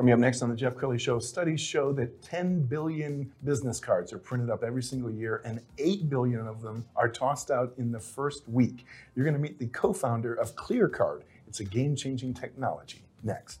Coming up next on the Jeff Crilley Show, studies show that 10 billion business cards are printed up every single year, and 8 billion of them are tossed out in the first week. You're going to meet the co founder of ClearCard. It's a game changing technology. Next.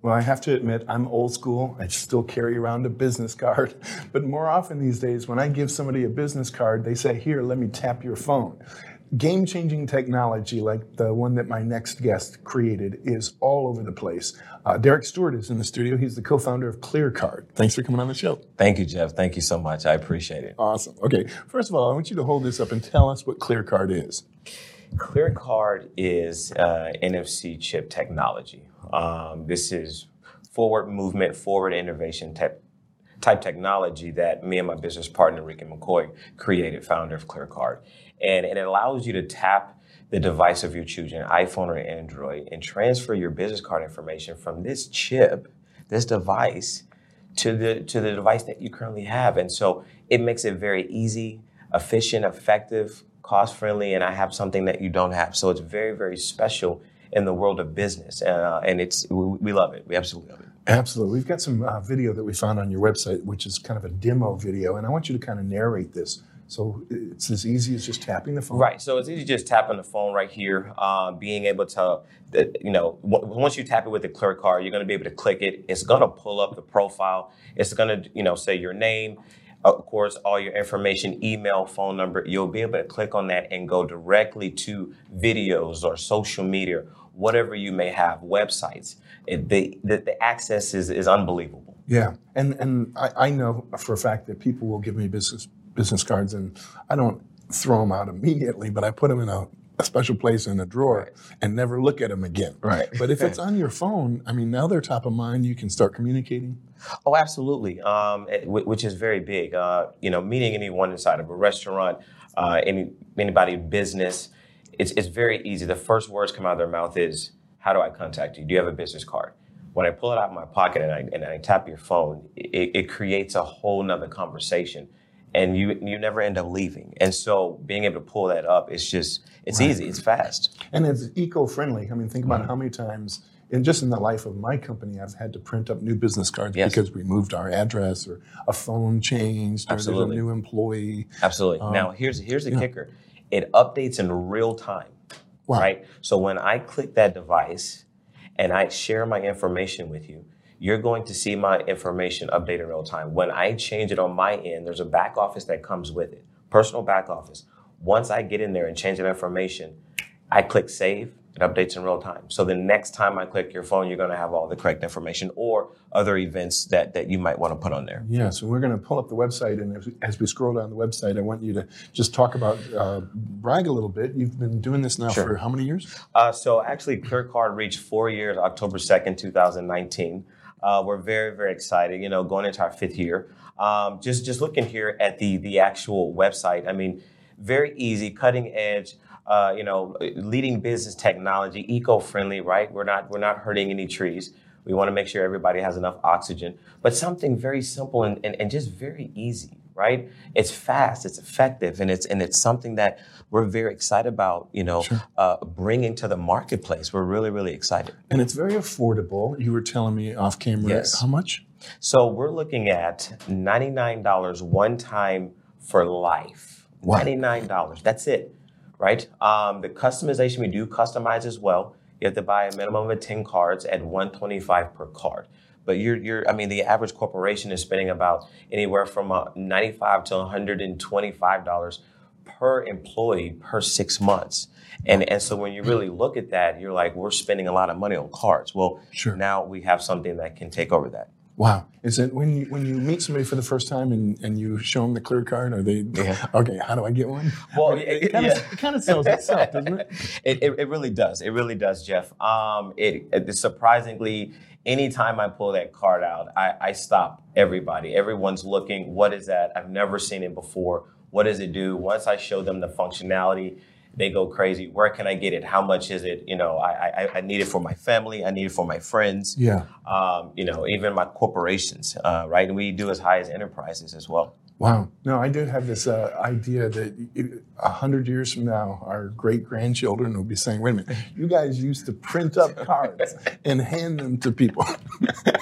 Well, I have to admit, I'm old school. I still carry around a business card. But more often these days, when I give somebody a business card, they say, Here, let me tap your phone. Game changing technology like the one that my next guest created is all over the place. Uh, Derrick Stewart is in the studio. He's the co founder of ClearCard. Thanks for coming on the show. Thank you, Jeff. Thank you so much. I appreciate it. Awesome. Okay, first of all, I want you to hold this up and tell us what ClearCard is. ClearCard is uh, NFC chip technology. Um, this is forward movement, forward innovation type, type technology that me and my business partner, Ricky McCoy, created, founder of ClearCard. And, and it allows you to tap the device of your choosing, iPhone or Android, and transfer your business card information from this chip, this device, to the to the device that you currently have. And so it makes it very easy, efficient, effective, cost friendly, and I have something that you don't have. So it's very, very special in the world of business, uh, and it's we, we, love it. We absolutely love it. Absolutely, we've got some uh, video that we found on your website, which is kind of a demo video, and I want you to kind of narrate this. So it's as easy as just tapping the phone. Right. So it's easy just tapping the phone right here. Uh, being able to, you know, once you tap it with the clear card, you're going to be able to click it. It's going to pull up the profile. It's going to, you know, say your name, of course, all your information, email, phone number, you'll be able to click on that and go directly to videos or social media, whatever you may have, websites. It, the, the, the, access is, is unbelievable. Yeah. And, and I, I know for a fact that people will give me business, business cards and I don't throw them out immediately, but I put them in a a special place in a drawer right. and never look at them again. Right. But if it's on your phone, I mean, now they're top of mind. You can start communicating. Oh, absolutely. Um, it, which is very big. Uh, you know, meeting anyone inside of a restaurant, uh, any anybody in business, it's it's very easy. The first words come out of their mouth is, "How do I contact you? Do you have a business card?" When I pull it out of my pocket and I, and I tap your phone, it, it creates a whole nother conversation and you you never end up leaving. And so being able to pull that up, it's just it's right. easy, it's fast, and it's eco-friendly. I mean, think about mm-hmm. how many times. And just in the life of my company, I've had to print up new business cards yes. because we moved our address or a phone changed or Absolutely. there's a new employee. Absolutely. Um, now here's here's the yeah. kicker. It updates in real time. Wow. Right? So when I click that device and I share my information with you, you're going to see my information update in real time. When I change it on my end, there's a back office that comes with it, personal back office. Once I get in there and change that information, I click save, it updates in real time. So the next time I click your phone, you're going to have all the correct information or other events that, that you might want to put on there. Yeah, so we're going to pull up the website, and as, as we scroll down the website, I want you to just talk about, uh, brag a little bit. You've been doing this now sure. for how many years? Uh, so actually, ClearCard reached four years, October 2nd, 2019. Uh, we're very, very excited, you know, going into our fifth year. Um, just, just looking here at the, the actual website, I mean, very easy, cutting edge, uh, you know, leading business technology, eco-friendly, right? We're not, we're not hurting any trees. We want to make sure everybody has enough oxygen, but something very simple and, and, and just very easy, right? It's fast, it's effective, and it's and it's something that we're very excited about. You know, sure. uh, bringing to the marketplace. We're really really excited. And it's very affordable. You were telling me off camera. Yes. How much? So we're looking at ninety nine dollars one time for life. Ninety nine dollars. That's it, right? Um, the customization we do customize as well. You have to buy a minimum of ten cards at one twenty five per card. but you're you're I mean the average corporation is spending about anywhere from uh, 95 to 125 dollars per employee per six months. And and so when you really look at that, you're like, we're spending a lot of money on cards. Well, Sure. now we have something that can take over that. Wow. Is it when you when you meet somebody for the first time and, and you show them the clear card? Are they okay? How do I get one? Well, it, yeah, kind of it kind of sells itself, doesn't it? It, it, it really does. It really does, Jeff. Um, it, it surprisingly, anytime I pull that card out, I, I stop everybody. Everyone's looking. What is that? I've never seen it before. What does it do? Once I show them the functionality, they go crazy. Where can I get it? How much is it? You know, I, I, I need it for my family. I need it for my friends. Yeah. Um, you know, even my corporations, uh, right? And we do as high as enterprises as well. Wow. No, I do have this uh, idea that a hundred years from now, our great grandchildren will be saying, "Wait a minute, you guys used to print up cards and hand them to people."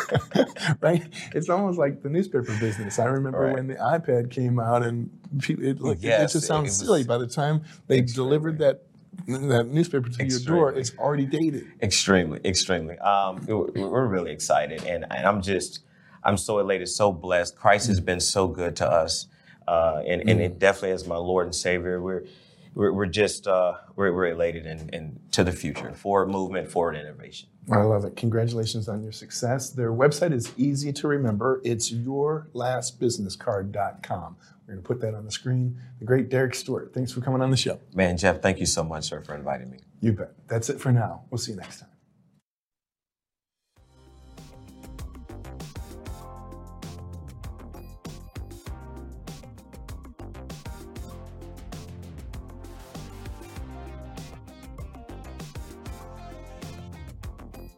right? It's almost like the newspaper business. I remember Right. when the iPad came out, and people, it, it Yes, just sounds was silly. By the time they delivered that that newspaper to your door, it's already dated. Extremely, extremely. Um, we're, we're really excited, and, and I'm just, I'm so elated, so blessed. Christ has been so good to us, uh, and, and it definitely is my Lord and Savior. We're, we're, we're just, uh, we're, we're elated and, and to the future, forward movement, forward innovation. I love it. Congratulations on your success. Their website is easy to remember. It's yourlastbusinesscard.com. We're going to put that on the screen. The great Derrick Stewart, thanks for coming on the show. Man, Jeff, thank you so much, sir, for inviting me. You bet. That's it for now. We'll see you next time.